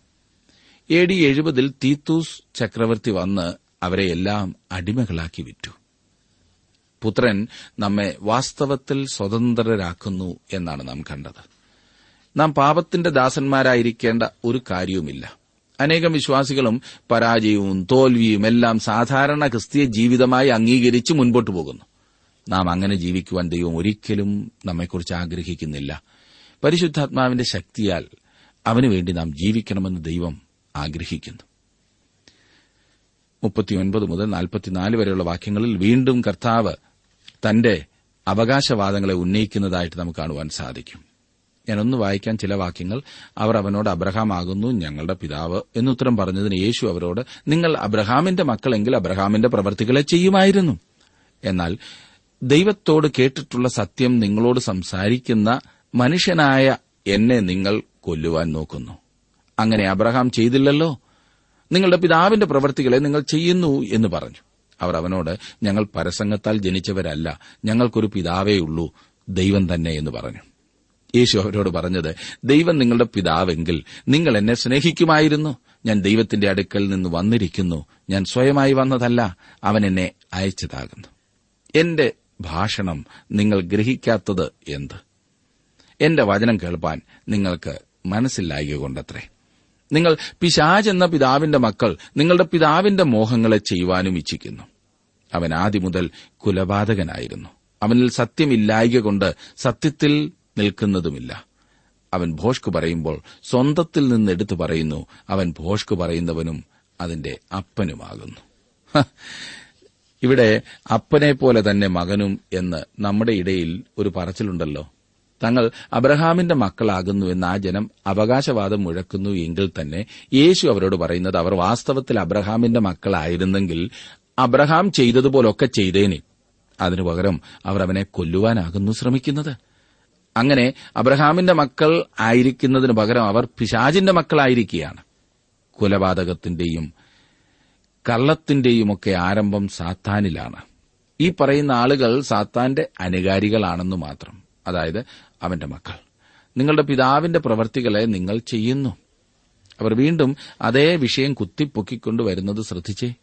എ ഡി എഴുപതിൽ തീത്തൂസ് ചക്രവർത്തി വന്ന് അവരെ എല്ലാം അടിമകളാക്കി വിറ്റു പുത്രൻ നമ്മെ വാസ്തവത്തിൽ സ്വതന്ത്രരാക്കുന്നു എന്നാണ് നാം കണ്ടത്. നാം പാപത്തിന്റെ ദാസന്മാരായിരിക്കേണ്ട ഒരു കാര്യവുമില്ല. അനേകം വിശ്വാസികളും പരാജയവും തോൽവിയും എല്ലാം സാധാരണ ക്രിസ്തീയ ജീവിതമായി അംഗീകരിച്ച് മുൻപോട്ടു പോകുന്നു. നാം അങ്ങനെ ജീവിക്കുവാൻ ദൈവം ഒരിക്കലും നമ്മെക്കുറിച്ച് ആഗ്രഹിക്കുന്നില്ല. പരിശുദ്ധാത്മാവിന്റെ ശക്തിയാൽ അവനുവേണ്ടി നാം ജീവിക്കണമെന്ന് ദൈവം ആഗ്രഹിക്കുന്നു. മുപ്പത്തിയൊൻപത് മുതൽ നാൽപ്പത്തിനാല് വരെയുള്ള വാക്യങ്ങളിൽ വീണ്ടും കർത്താവ് തന്റെ അവകാശവാദങ്ങളെ ഉന്നയിക്കുന്നതായിട്ട് നമുക്ക് കാണുവാൻ സാധിക്കും. ഞാനൊന്ന് വായിക്കാൻ ചില വാക്യങ്ങൾ. അവർ അവനോട് അബ്രഹാം ആകുന്നു ഞങ്ങളുടെ പിതാവ് എന്നുത്തരം പറഞ്ഞതിന് യേശു അവരോട് നിങ്ങൾ അബ്രഹാമിന്റെ മക്കളെങ്കിൽ അബ്രഹാമിന്റെ പ്രവർത്തികളെ ചെയ്യുമായിരുന്നു. എന്നാൽ ദൈവത്തോട് കേട്ടിട്ടുള്ള സത്യം നിങ്ങളോട് സംസാരിക്കുന്ന മനുഷ്യനായ എന്നെ നിങ്ങൾ കൊല്ലുവാൻ നോക്കുന്നു. അങ്ങനെ അബ്രഹാം ചെയ്തില്ലല്ലോ. നിങ്ങളുടെ പിതാവിന്റെ പ്രവൃത്തികളെ നിങ്ങൾ ചെയ്യുന്നു എന്ന് പറഞ്ഞു. അവർ അവനോട് ഞങ്ങൾ പരസംഗത്താൽ ജനിച്ചവരല്ല ഞങ്ങൾക്കൊരു പിതാവേ ഉള്ളൂ ദൈവം തന്നെ എന്ന് പറഞ്ഞു. യേശു അവരോട് പറഞ്ഞത് ദൈവം നിങ്ങളുടെ പിതാവെങ്കിൽ നിങ്ങൾ എന്നെ സ്നേഹിക്കുമായിരുന്നു. ഞാൻ ദൈവത്തിന്റെ അടുക്കൽ നിന്ന് വന്നിരിക്കുന്നു. ഞാൻ സ്വയമായി വന്നതല്ല അവൻ എന്നെ അയച്ചതാകുന്നു. എന്റെ ഭാഷണം നിങ്ങൾ ഗ്രഹിക്കാത്തത് എന്ത്? എന്റെ വചനം കേൾപ്പാൻ നിങ്ങൾക്ക് മനസ്സിലായികൊണ്ടത്രേ നിങ്ങൾ പിശാജ് എന്ന പിതാവിന്റെ മക്കൾ നിങ്ങളുടെ പിതാവിന്റെ മോഹങ്ങളെ ചെയ്യുവാനും ഇച്ഛിക്കുന്നു. അവൻ ആദ്യം മുതൽ കുലപാതകനായിരുന്നു. അവനിൽ സത്യമില്ലായിക കൊണ്ട് സത്യത്തിൽ നിൽക്കുന്നതുമില്ല. അവൻ ഭോഷ്ക് പറയുമ്പോൾ സ്വന്തത്തിൽ നിന്ന് എടുത്തു പറയുന്നു. അവൻ ഭോഷ്ക് പറയുന്നവനും അതിന്റെ അപ്പനുമാകുന്നു. ഇവിടെ അപ്പനെ പോലെ തന്നെ മകനും എന്ന് നമ്മുടെ ഇടയിൽ ഒരു പറച്ചിലുണ്ടല്ലോ. തങ്ങൾ അബ്രഹാമിന്റെ മക്കളാകുന്നു എന്ന് ആ ജനം അവകാശവാദം മുഴക്കുന്നു എങ്കിൽ തന്നെ യേശു അവരോട് പറയുന്നത് അവർ വാസ്തവത്തിൽ അബ്രഹാമിന്റെ മക്കളായിരുന്നെങ്കിൽ അബ്രഹാം ചെയ്തതുപോലൊക്കെ ചെയ്തേനെ. അതിനു പകരം അവർ അവനെ കൊല്ലുവാനാകുന്നു ശ്രമിക്കുന്നത്. അങ്ങനെ അബ്രഹാമിന്റെ മക്കൾ ആയിരിക്കുന്നതിനു പകരം അവർ പിശാചിന്റെ മക്കളായിരിക്കുകയാണ്. കൊലപാതകത്തിന്റെയും കള്ളത്തിന്റെയും ഒക്കെ ആരംഭം സാത്താനിലാണ്. ഈ പറയുന്ന ആളുകൾ സാത്താന്റെ അനുകാരികളാണെന്നു മാത്രം. അതായത് അവന്റെ മക്കൾ. നിങ്ങളുടെ പിതാവിന്റെ പ്രവർത്തികളെ നിങ്ങൾ ചെയ്യുന്നു. അവർ വീണ്ടും അതേ വിഷയം കുത്തിപ്പൊക്കിക്കൊണ്ട് വരുന്നത് ശ്രദ്ധിച്ചേ.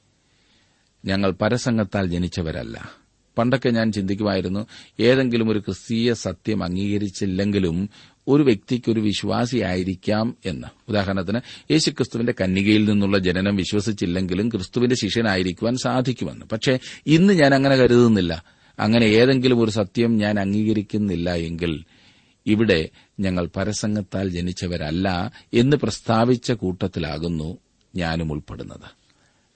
ഞങ്ങൾ പരസംഗത്താൽ ജനിച്ചവരല്ല. പണ്ടൊക്കെ ഞാൻ ചിന്തിക്കുമായിരുന്നു ഏതെങ്കിലും ഒരു ക്രിസ്തീയ സത്യം അംഗീകരിച്ചില്ലെങ്കിലും ഒരു വ്യക്തിക്ക് ഒരു വിശ്വാസിയായിരിക്കാം എന്ന്. ഉദാഹരണത്തിന് യേശുക്രിസ്തുവിന്റെ കന്നികയിൽ നിന്നുള്ള ജനനം വിശ്വസിച്ചില്ലെങ്കിലും ക്രിസ്തുവിന്റെ ശിഷ്യനായിരിക്കുവാൻ സാധിക്കുമെന്ന്. പക്ഷേ ഇന്ന് ഞാൻ അങ്ങനെ കരുതുന്നില്ല. അങ്ങനെ ഏതെങ്കിലും ഒരു സത്യം ഞാൻ അംഗീകരിക്കുന്നില്ല എങ്കിൽ ഇവിടെ ഞങ്ങൾ പരസംഗത്താൽ ജനിച്ചവരല്ല എന്ന് പ്രസ്താവിച്ച കൂട്ടത്തിലാകുന്നു ഞാനും ഉൾപ്പെടുന്നത്.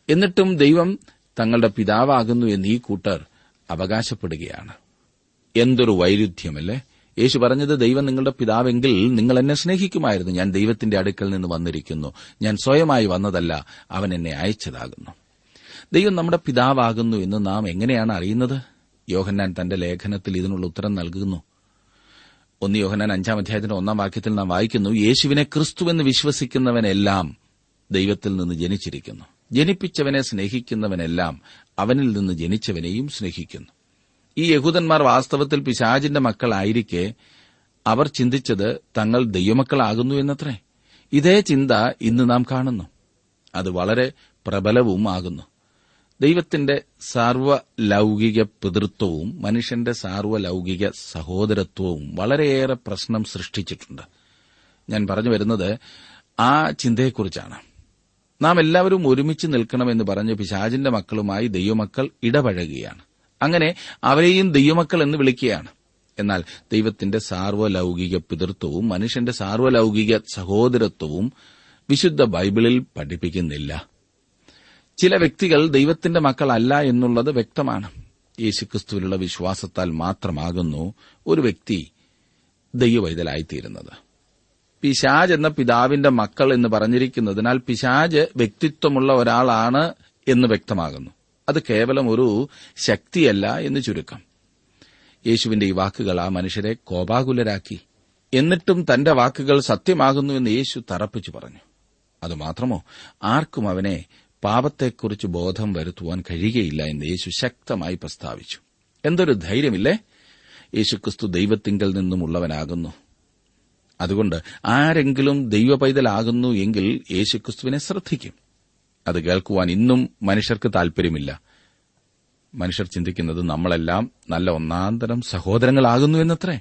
എന്നിട്ടും ദൈവം തങ്ങളുടെ പിതാവാകുന്നു എന്ന് ഈ കൂട്ടർ അവകാശപ്പെടുകയാണ്. എന്തൊരു വൈരുദ്ധ്യമല്ലേ? യേശു പറഞ്ഞത് ദൈവം നിങ്ങളുടെ പിതാവെങ്കിൽ നിങ്ങൾ എന്നെ സ്നേഹിക്കുമായിരുന്നു. ഞാൻ ദൈവത്തിന്റെ അടുക്കൽ നിന്ന് വന്നിരിക്കുന്നു. ഞാൻ സ്വയമായി വന്നതല്ല അവൻ എന്നെ അയച്ചതാകുന്നു. ദൈവം നമ്മുടെ പിതാവാകുന്നു എന്ന് നാം എങ്ങനെയാണ് അറിയുന്നത്? യോഹന്നാൻ തന്റെ ലേഖനത്തിൽ ഇതിനുള്ള ഉത്തരം നൽകുന്നു. ഒന്ന് യോഹനാൻ അഞ്ചാം അധ്യായത്തിന്റെ ഒന്നാം വാക്യത്തിൽ നാം വായിക്കുന്നു യേശുവിനെ ക്രിസ്തുവെന്ന് വിശ്വസിക്കുന്നവനെല്ലാം ദൈവത്തിൽ നിന്ന് ജനിച്ചിരിക്കുന്നു. ജനിപ്പിച്ചവനെ സ്നേഹിക്കുന്നവനെല്ലാം അവനിൽ നിന്ന് ജനിച്ചവനെയും സ്നേഹിക്കുന്നു. ഈ യഹൂദന്മാർ വാസ്തവത്തിൽ പിശാജിന്റെ മക്കളായിരിക്കെ അവർ ചിന്തിച്ചത് തങ്ങൾ ദൈവമക്കളാകുന്നു എന്നത്രേ. ഇതേ ചിന്ത ഇന്ന് നാം കാണുന്നു. അത് വളരെ പ്രബലവും ആകുന്നു. ദൈവത്തിന്റെ സാർവലൗകിക പിതൃത്വവും മനുഷ്യന്റെ സാർവലൗകിക സഹോദരത്വവും വളരെയേറെ പ്രശ്നം സൃഷ്ടിച്ചിട്ടുണ്ട്. ഞാൻ പറഞ്ഞു വരുന്നത് ആ ചിന്തയെക്കുറിച്ചാണ്. നാം എല്ലാവരും ഒരുമിച്ച് നിൽക്കണമെന്ന് പറഞ്ഞ് പിശാചിന്റെ മക്കളുമായി ദൈവമക്കൾ ഇടപഴകുകയാണ്. അങ്ങനെ അവരെയും ദൈവമക്കൾ എന്ന് വിളിക്കുകയാണ്. എന്നാൽ ദൈവത്തിന്റെ സാർവലൗകിക പിതൃത്വവും മനുഷ്യന്റെ സാർവലൗകിക സഹോദരത്വവും വിശുദ്ധ ബൈബിളിൽ പഠിപ്പിക്കുന്നില്ല. ചില വ്യക്തികൾ ദൈവത്തിന്റെ മക്കളല്ല എന്നുള്ളത് വ്യക്തമാണ്. യേശുക്രിസ്തുവിലുള്ള വിശ്വാസത്താൽ മാത്രമാകുന്നു ഒരു വ്യക്തി ദൈവവൈതലായിത്തീരുന്നത്. പിശാജ് എന്ന പിതാവിന്റെ മക്കൾ എന്ന് പറഞ്ഞിരിക്കുന്നതിനാൽ പിശാജ് വ്യക്തിത്വമുള്ള ഒരാളാണ് എന്ന് വ്യക്തമാകുന്നു. അത് കേവലം ഒരു ശക്തിയല്ല എന്ന് ചുരുക്കം. യേശുവിന്റെ ഈ വാക്കുകൾ ആ മനുഷ്യരെ കോപാകുലരാക്കി. എന്നിട്ടും തന്റെ വാക്കുകൾ സത്യമാകുന്നു എന്ന് യേശു തറപ്പിച്ചു പറഞ്ഞു. അതുമാത്രമോ? ആർക്കും അവനെ പാപത്തെക്കുറിച്ച് ബോധം വരുത്തുവാൻ കഴിയുകയില്ല എന്ന് യേശു ശക്തമായി പ്രസ്താവിച്ചു. എന്തൊരു ധൈര്യമില്ലേ? യേശുക്രിസ്തു ദൈവത്തിങ്കൽ നിന്നുമുള്ളവനാകുന്നു. അതുകൊണ്ട് ആരെങ്കിലും ദൈവ പൈതലാകുന്നു എങ്കിൽ യേശുക്രിസ്തുവിനെ ശ്രദ്ധിക്കും. അത് കേൾക്കുവാൻ ഇന്നും മനുഷ്യർക്ക് താൽപര്യമില്ല മനുഷ്യർ ചിന്തിക്കുന്നത് നമ്മളെല്ലാം നല്ല ഒന്നാന്തരം സഹോദരങ്ങളാകുന്നു എന്നത്രേ.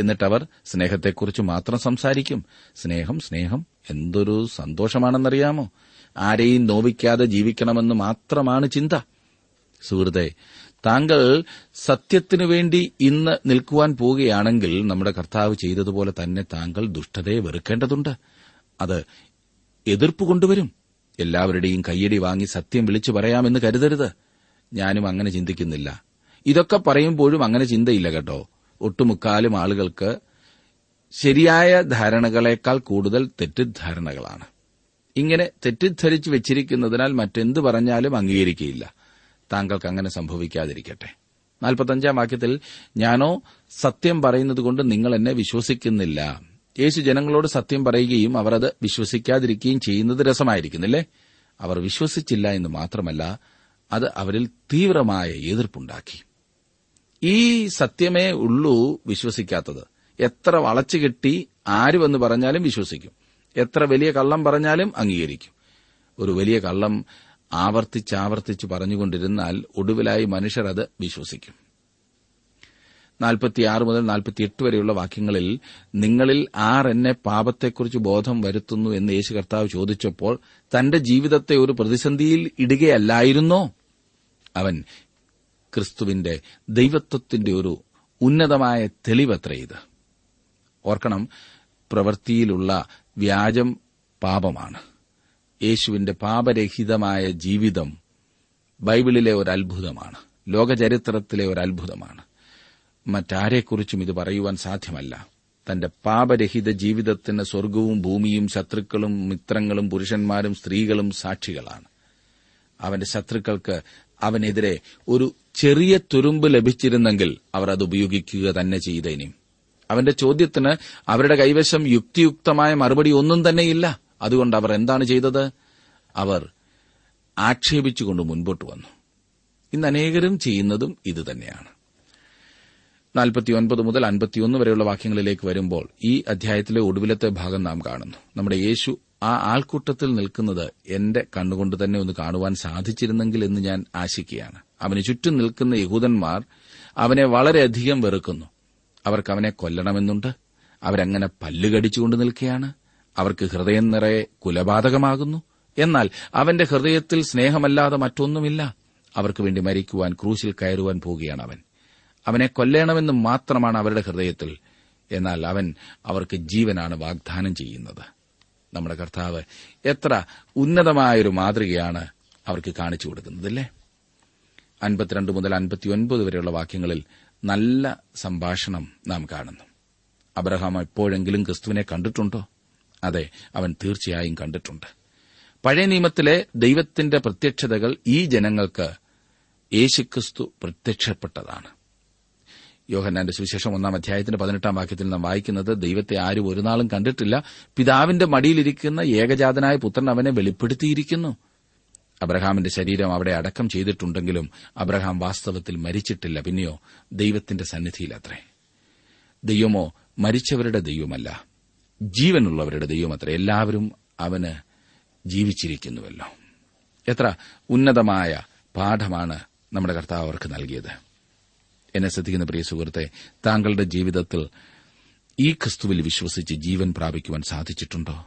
എന്നിട്ടവർ സ്നേഹത്തെക്കുറിച്ച് മാത്രം സംസാരിക്കും. സ്നേഹം സ്നേഹം എന്തൊരു സന്തോഷമാണെന്നറിയാമോ? ആരെയും നോവിക്കാതെ ജീവിക്കണമെന്ന് മാത്രമാണ് ചിന്ത. സുഹൃത്തെ താങ്കൾ സത്യത്തിനു വേണ്ടി ഇന്ന് നിൽക്കുവാൻ പോവുകയാണെങ്കിൽ നമ്മുടെ കർത്താവ് ചെയ്തതുപോലെ തന്നെ താങ്കൾ ദുഷ്ടതയെ വെറുക്കേണ്ടതുണ്ട്. അത് എതിർപ്പ് കൊണ്ടുവരും. എല്ലാവരുടെയും കയ്യടി വാങ്ങി സത്യം വിളിച്ചു പറയാമെന്ന് കരുതരുത്. ഞാനും അങ്ങനെ ചിന്തിക്കുന്നില്ല. ഇതൊക്കെ പറയുമ്പോഴും അങ്ങനെ ചിന്തയില്ല കേട്ടോ. ഒട്ടുമുക്കാലും ആളുകൾക്ക് ശരിയായ ധാരണകളേക്കാൾ കൂടുതൽ തെറ്റിദ്ധാരണകളാണ്. ഇങ്ങനെ തെറ്റിദ്ധരിച്ചു വെച്ചിരിക്കുന്നതിനാൽ മറ്റെന്തു പറഞ്ഞാലും അംഗീകരിക്കുകയില്ല താങ്കൾക്ക് അങ്ങനെ സംഭവിക്കാതിരിക്കട്ടെ. നാൽപ്പത്തഞ്ചാം വാക്യത്തിൽ ഞാനോ സത്യം പറയുന്നതുകൊണ്ട് നിങ്ങൾ എന്നെ വിശ്വസിക്കുന്നില്ല. യേശു ജനങ്ങളോട് സത്യം പറയുകയും അവർ അത് വിശ്വസിക്കാതിരിക്കുകയും ചെയ്യുന്നത് രസമായിരിക്കുന്നില്ലേ? അവർ വിശ്വസിച്ചില്ല എന്ന് മാത്രമല്ല അത് അവരിൽ തീവ്രമായ എതിർപ്പുണ്ടാക്കി. ഈ സത്യമേ ഉള്ളൂ വിശ്വസിക്കാത്തത്. എത്ര വളച്ചുകെട്ടി ആര് വന്ന് പറഞ്ഞാലും വിശ്വസിക്കും. എത്ര വലിയ കള്ളം പറഞ്ഞാലും അംഗീകരിക്കും. ഒരു വലിയ കള്ളം ആവർത്തിച്ചാവർത്തിച്ച് പറഞ്ഞുകൊണ്ടിരുന്നാൽ ഒടുവിലായി മനുഷ്യർ അത് വിശ്വസിക്കും. നാൽപ്പത്തിയാറ് മുതൽ നാൽപ്പത്തിയെട്ട് വരെയുള്ള വാക്യങ്ങളിൽ നിങ്ങളിൽ ആർ എന്നെ പാപത്തെക്കുറിച്ച് ബോധം വരുത്തുന്നു എന്ന് യേശു കർത്താവ് ചോദിച്ചപ്പോൾ തന്റെ ജീവിതത്തെ ഒരു പ്രതിസന്ധിയിൽ ഇടുകയല്ലായിരുന്നോ? അവൻ ക്രിസ്തുവിന്റെ ദൈവത്വത്തിന്റെ ഒരു ഉന്നതമായ തെളിവത്രേ ഇത്. ഓർക്കണം പ്രവൃത്തിയിലുള്ള വ്യാജം പാപമാണ്. യേശുവിന്റെ പാപരഹിതമായ ജീവിതം ബൈബിളിലെ ഒരു അത്ഭുതമാണ്. ലോകചരിത്രത്തിലെ ഒരു അത്ഭുതമാണ്. മറ്റാരെക്കുറിച്ചും ഇത് പറയുവാൻ സാധ്യമല്ല. തന്റെ പാപരഹിത ജീവിതത്തിന് സ്വർഗവും ഭൂമിയും ശത്രുക്കളും മിത്രങ്ങളും പുരുഷന്മാരും സ്ത്രീകളും സാക്ഷികളാണ്. അവന്റെ ശത്രുക്കൾക്ക് അവനെതിരെ ഒരു ചെറിയ തുരുമ്പ് ലഭിച്ചിരുന്നെങ്കിൽ അവർ അത് ഉപയോഗിക്കുക തന്നെ ചെയ്തേനും. അവന്റെ ചോദ്യത്തിന് അവരുടെ കൈവശം യുക്തിയുക്തമായ മറുപടി ഒന്നും തന്നെയില്ല. അതുകൊണ്ട് അവർ എന്താണ് ചെയ്തത്? അവർ ആക്ഷേപിച്ചുകൊണ്ട് മുൻപോട്ട് വന്നു. ഇന്ന് അനേകരും ചെയ്യുന്നതും ഇതുതന്നെയാണ് നാൽപ്പത്തിയൊൻപത് മുതൽ അൻപത്തിയൊന്ന് വരെയുള്ള വാക്യങ്ങളിലേക്ക് വരുമ്പോൾ ഈ അധ്യായത്തിലെ ഒടുവിലത്തെ ഭാഗം നാം കാണുന്നു. നമ്മുടെ യേശു ആ ആൾക്കൂട്ടത്തിൽ നിൽക്കുന്നത് എന്റെ കണ്ണുകൊണ്ട് തന്നെ ഒന്ന് കാണുവാൻ സാധിച്ചിരുന്നെങ്കിൽ എന്ന് ഞാൻ ആശിക്കുകയാണ്. അവന് ചുറ്റും നിൽക്കുന്ന യഹൂദന്മാർ അവനെ വളരെയധികം വെറുക്കുന്നു. അവർക്ക് അവനെ കൊല്ലണമെന്നുണ്ട്. അവരങ്ങനെ പല്ലുകടിച്ചുകൊണ്ട് നിൽക്കുകയാണ് അവർക്ക് ഹൃദയം നിറയെ കുലപാതകമാകുന്നു. എന്നാൽ അവന്റെ ഹൃദയത്തിൽ സ്നേഹമല്ലാതെ മറ്റൊന്നുമില്ല. അവർക്ക് വേണ്ടി മരിക്കുവാൻ ക്രൂശിൽ കയറുവാൻ പോവുകയാണ് അവൻ. അവനെ കൊല്ലണമെന്ന് മാത്രമാണ് അവരുടെ ഹൃദയത്തിൽ. എന്നാൽ അവൻ അവർക്ക് ജീവനാണ് വാഗ്ദാനം ചെയ്യുന്നത്. നമ്മുടെ കർത്താവ് എത്ര ഉന്നതമായൊരു മാതൃകയാണ് അവർക്ക് കാണിച്ചു കൊടുക്കുന്നത് അല്ലേ അൻപത്തിരണ്ട് മുതൽ അൻപത്തിയൊൻപത് വരെയുള്ള വാക്യങ്ങളിൽ നല്ല സംഭാഷണം നാം കാണുന്നു. അബ്രഹാം എപ്പോഴെങ്കിലും ക്രിസ്തുവിനെ കണ്ടിട്ടുണ്ടോ? അതെ അവൻ തീർച്ചയായും കണ്ടിട്ടുണ്ട്. പഴയ നിയമത്തിലെ ദൈവത്തിന്റെ പ്രത്യക്ഷതകൾ ഈ ജനങ്ങൾക്ക് യേശുക്രിസ്തു പ്രത്യക്ഷപ്പെട്ടതാണ്. യോഹന്നാന്റെ സുവിശേഷം ഒന്നാം അധ്യായത്തിന്റെ പതിനെട്ടാം വാക്യത്തിൽ നാം വായിക്കുന്നത് ദൈവത്തെ ആരും ഒരു നാളും കണ്ടിട്ടില്ല. പിതാവിന്റെ മടിയിലിരിക്കുന്ന ഏകജാതനായ പുത്രൻ അവനെ വെളിപ്പെടുത്തിയിരിക്കുന്നു. അബ്രഹാമിന്റെ ശരീരം അവിടെ അടക്കം ചെയ്തിട്ടുണ്ടെങ്കിലും അബ്രഹാം വാസ്തവത്തിൽ മരിച്ചിട്ടില്ല. പിന്നെയോ ദൈവത്തിന്റെ സന്നിധിയിലത്രേ. ദൈവമോ മരിച്ചവരുടെ ദൈവമല്ല. ജീവനുള്ളവരുടെ ദൈവമത്രേ. എല്ലാവരും അവന് ജീവിച്ചിരിക്കുന്നുവല്ലോ. എത്ര ഉന്നതമായ പാഠമാണ് നമ്മുടെ കർത്താവ് അവർക്ക് നൽകിയത്. എന്നെ ശ്രദ്ധിക്കുന്ന പ്രിയ സുഹൃത്തെ താങ്കളുടെ ജീവിതത്തിൽ ഈ ക്രിസ്തുവിൽ വിശ്വസിച്ച് ജീവൻ പ്രാപിക്കുവാൻ സാധിച്ചിട്ടുണ്ടോ?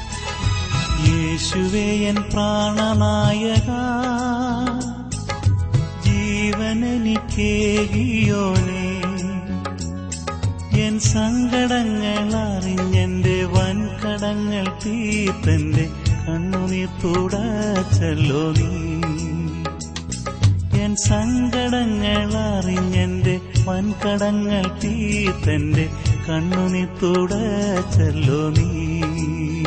യേശുവേ എൻ പ്രാണനായക. ജീവനെനിക്കേകിയോനെ എൻ സങ്കടങ്ങൾ അറിഞ്ഞെന്റെ വൻകടങ്ങൾ തീർത്തന്റെ കണ്ണുനീർ തുടച്ചല്ലോ നീ. എൻ സങ്കടങ്ങൾ അറിഞ്ഞെന്റെ വൻകടങ്ങൾ തീർത്തന്റെ കണ്ണുനീർ തുടച്ചല്ലോ നീ.